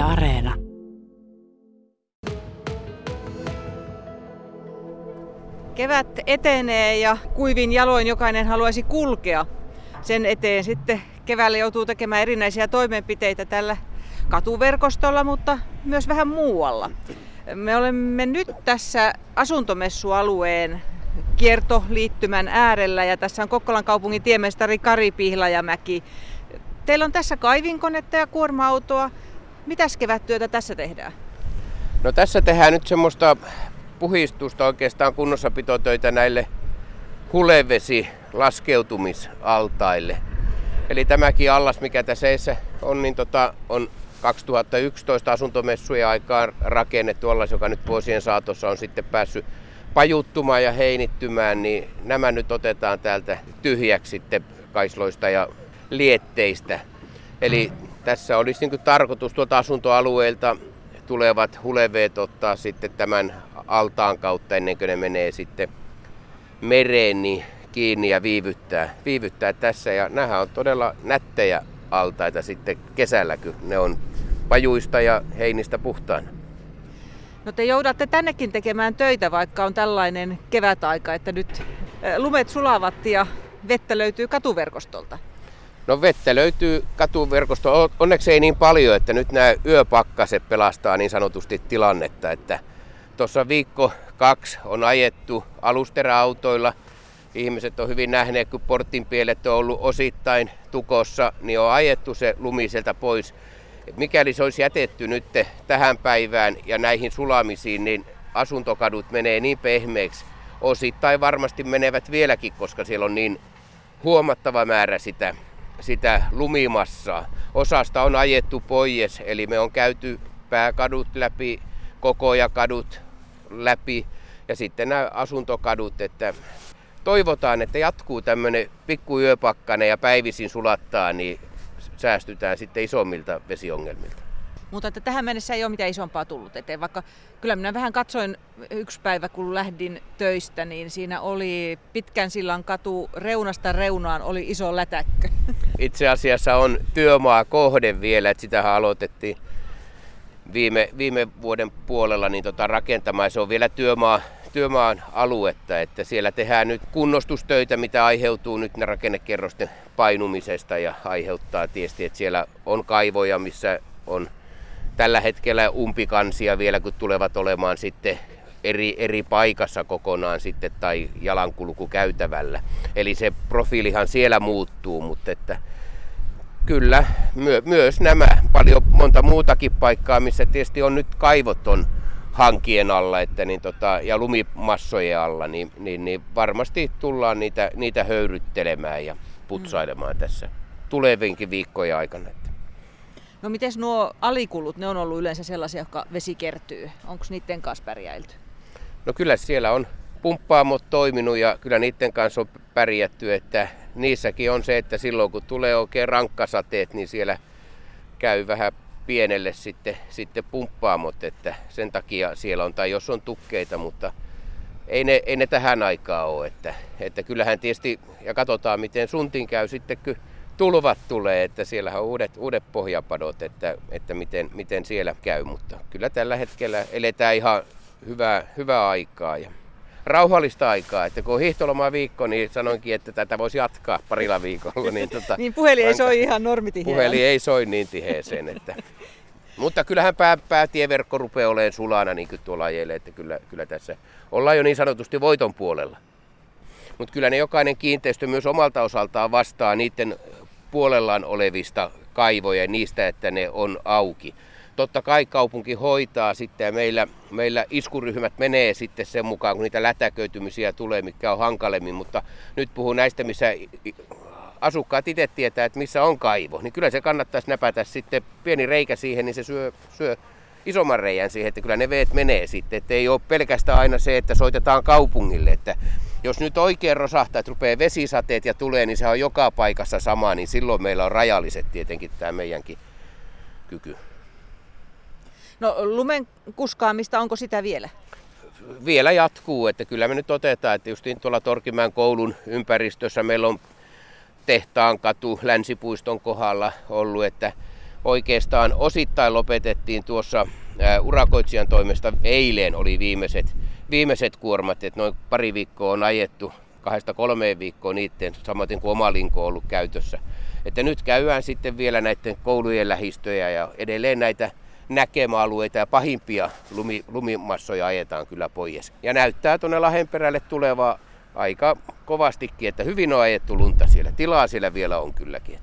Areena. Kevät etenee ja kuivin jaloin jokainen haluaisi kulkea. Sen eteen sitten keväällä joutuu tekemään erinäisiä toimenpiteitä tällä katuverkostolla, mutta myös vähän muualla. Me olemme nyt tässä asuntomessualueen kiertoliittymän äärellä ja tässä on Kokkolan kaupungin tiemestari Kari Pihlajamäki. Teillä on tässä kaivinkonetta ja kuorma-autoa. Mitäs kevättyötä tässä tehdään? No tässä tehdään nyt semmoista puhistusta oikeastaan kunnossapitotöitä näille hulevesi laskeutumisaltaille. Eli tämäkin allas, mikä tässä on, niin tota, on 2011 asuntomessujen aikaan rakennettu allas, joka nyt vuosien saatossa on sitten päässyt pajuttumaan ja heinittymään, niin nämä nyt otetaan täältä tyhjäksi sitten kaisloista ja lietteistä. Eli tässä olisi niin tarkoitus tuolta asuntoalueelta tulevat huleveet ottaa sitten tämän altaan kautta ennen kuin ne menee sitten mereen niin kiinni ja viivyttää, viivyttää tässä. Ja nämä on todella nättejä altaita sitten kesällä, kun ne on pajuista ja heinistä puhtaana. No te joudatte tännekin tekemään töitä, vaikka on tällainen kevätaika, että nyt lumet sulavat ja vettä löytyy katuverkostolta. No vettä löytyy katuverkosto. Onneksi ei niin paljon, että nyt nämä yöpakkaset pelastaa niin sanotusti tilannetta. Että tuossa viikko kaksi on ajettu alusteräautoilla. Ihmiset on hyvin nähneet, kun portinpielet on ollut osittain tukossa, niin on ajettu se lumi sieltä pois. Mikäli se olisi jätetty nyt tähän päivään ja näihin sulamisiin, niin asuntokadut menee niin pehmeiksi. Osittain varmasti menevät vieläkin, koska siellä on niin huomattava määrä sitä sitä lumimassaa. Osasta on ajettu pois, eli me on käyty pääkadut läpi, kokojakadut läpi ja sitten nämä asuntokadut, että toivotaan, että jatkuu tämmöinen pikku yöpakkane ja päivisin sulattaa, niin säästytään sitten isommilta vesiongelmilta. Mutta että tähän mennessä ei ole mitään isompaa tullut eteen, vaikka kyllä minä vähän katsoin yksi päivä, kun lähdin töistä, niin siinä oli pitkän sillan katu reunasta reunaan oli iso lätäkkö. Itse asiassa on työmaa kohde vielä, että sitä aloitettiin viime, viime vuoden puolella niin tota rakentamaan. Se on vielä työmaa, työmaan aluetta, että siellä tehdään nyt kunnostustöitä, mitä aiheutuu nyt ne rakennekerrosten painumisesta ja aiheuttaa tietysti, että siellä on kaivoja, missä on tällä hetkellä umpikansia vielä, kun tulevat olemaan sitten eri, eri paikassa kokonaan sitten tai jalankulku käytävällä. Eli se profiilihan siellä muuttuu, mutta että kyllä myö, myös nämä, paljon monta muutakin paikkaa, missä tietysti on nyt kaivoton hankien alla että niin tota, ja lumimassojen alla, niin, niin, niin varmasti tullaan niitä, niitä höyryttelemään ja putsailemaan mm. tässä tulevinkin viikkojen aikana. No miten nuo alikulut, ne on ollut yleensä sellaisia, jotka vesi kertyy. Onko niiden kanssa pärjäilty? No kyllä siellä on pumppaamot toiminut ja kyllä niiden kanssa on pärjätty, että niissäkin on se, että silloin kun tulee oikein rankkasateet, niin siellä käy vähän pienelle sitten, sitten pumppaamot, että sen takia siellä on, tai jos on tukkeita, mutta ei ne, ei ne tähän aikaan ole, että, että kyllähän tietysti, ja katsotaan miten suntin käy sitten, kun tulvat tulee, että siellä on uudet, uudet pohjapadot, että, että miten, miten siellä käy, mutta kyllä tällä hetkellä eletään ihan hyvää, hyvää aikaa ja rauhallista aikaa. Että kun on hiihtoloma viikko, niin sanoinkin, että tätä voisi jatkaa parilla viikolla. Niin, tota, niin puhelin ei soi ihan normitiheään. Puhelin ei soi niin tiheeseen. Että, mutta kyllähän pää, päätieverkko rupeaa olemaan sulana niin kuin tuolla ajelee, että kyllä, kyllä tässä ollaan jo niin sanotusti voiton puolella. Mutta kyllä ne jokainen kiinteistö myös omalta osaltaan vastaa niiden puolellaan olevista kaivoja niistä, että ne on auki. Totta kai kaupunki hoitaa sitten ja meillä, meillä iskuryhmät menee sitten sen mukaan, kun niitä lätäköitymisiä tulee, mikä on hankalemmin, mutta nyt puhun näistä, missä asukkaat itse tietää, että missä on kaivo, niin kyllä se kannattaisi näpätä sitten pieni reikä siihen, niin se syö, syö isomman reijän siihen, että kyllä ne veet menee sitten. Että ei ole pelkästään aina se, että soitetaan kaupungille, että jos nyt oikein rosahtaa, että rupeaa vesisateet ja tulee, niin se on joka paikassa sama, niin silloin meillä on rajalliset tietenkin tämä meidänkin kyky. No lumen kuskaamista, onko sitä vielä? Vielä jatkuu, että kyllä me nyt otetaan, että just tuolla Torkimäen koulun ympäristössä meillä on tehtaan katu Länsipuiston kohdalla ollut, että oikeastaan osittain lopetettiin tuossa urakoitsijan toimesta. Eilen oli viimeiset, viimeiset kuormat, että noin pari viikkoa on ajettu, kahdesta kolmeen viikkoa niiden, samaten kuin oma linko on ollut käytössä. Että nyt käydään sitten vielä näiden koulujen lähistöjä ja edelleen näitä näkemäalueita ja pahimpia lumi, lumimassoja ajetaan kyllä pois. Ja näyttää tuonne Lahenperälle tulevaa aika kovastikin, että hyvin on ajettu lunta siellä. Tilaa siellä vielä on kylläkin.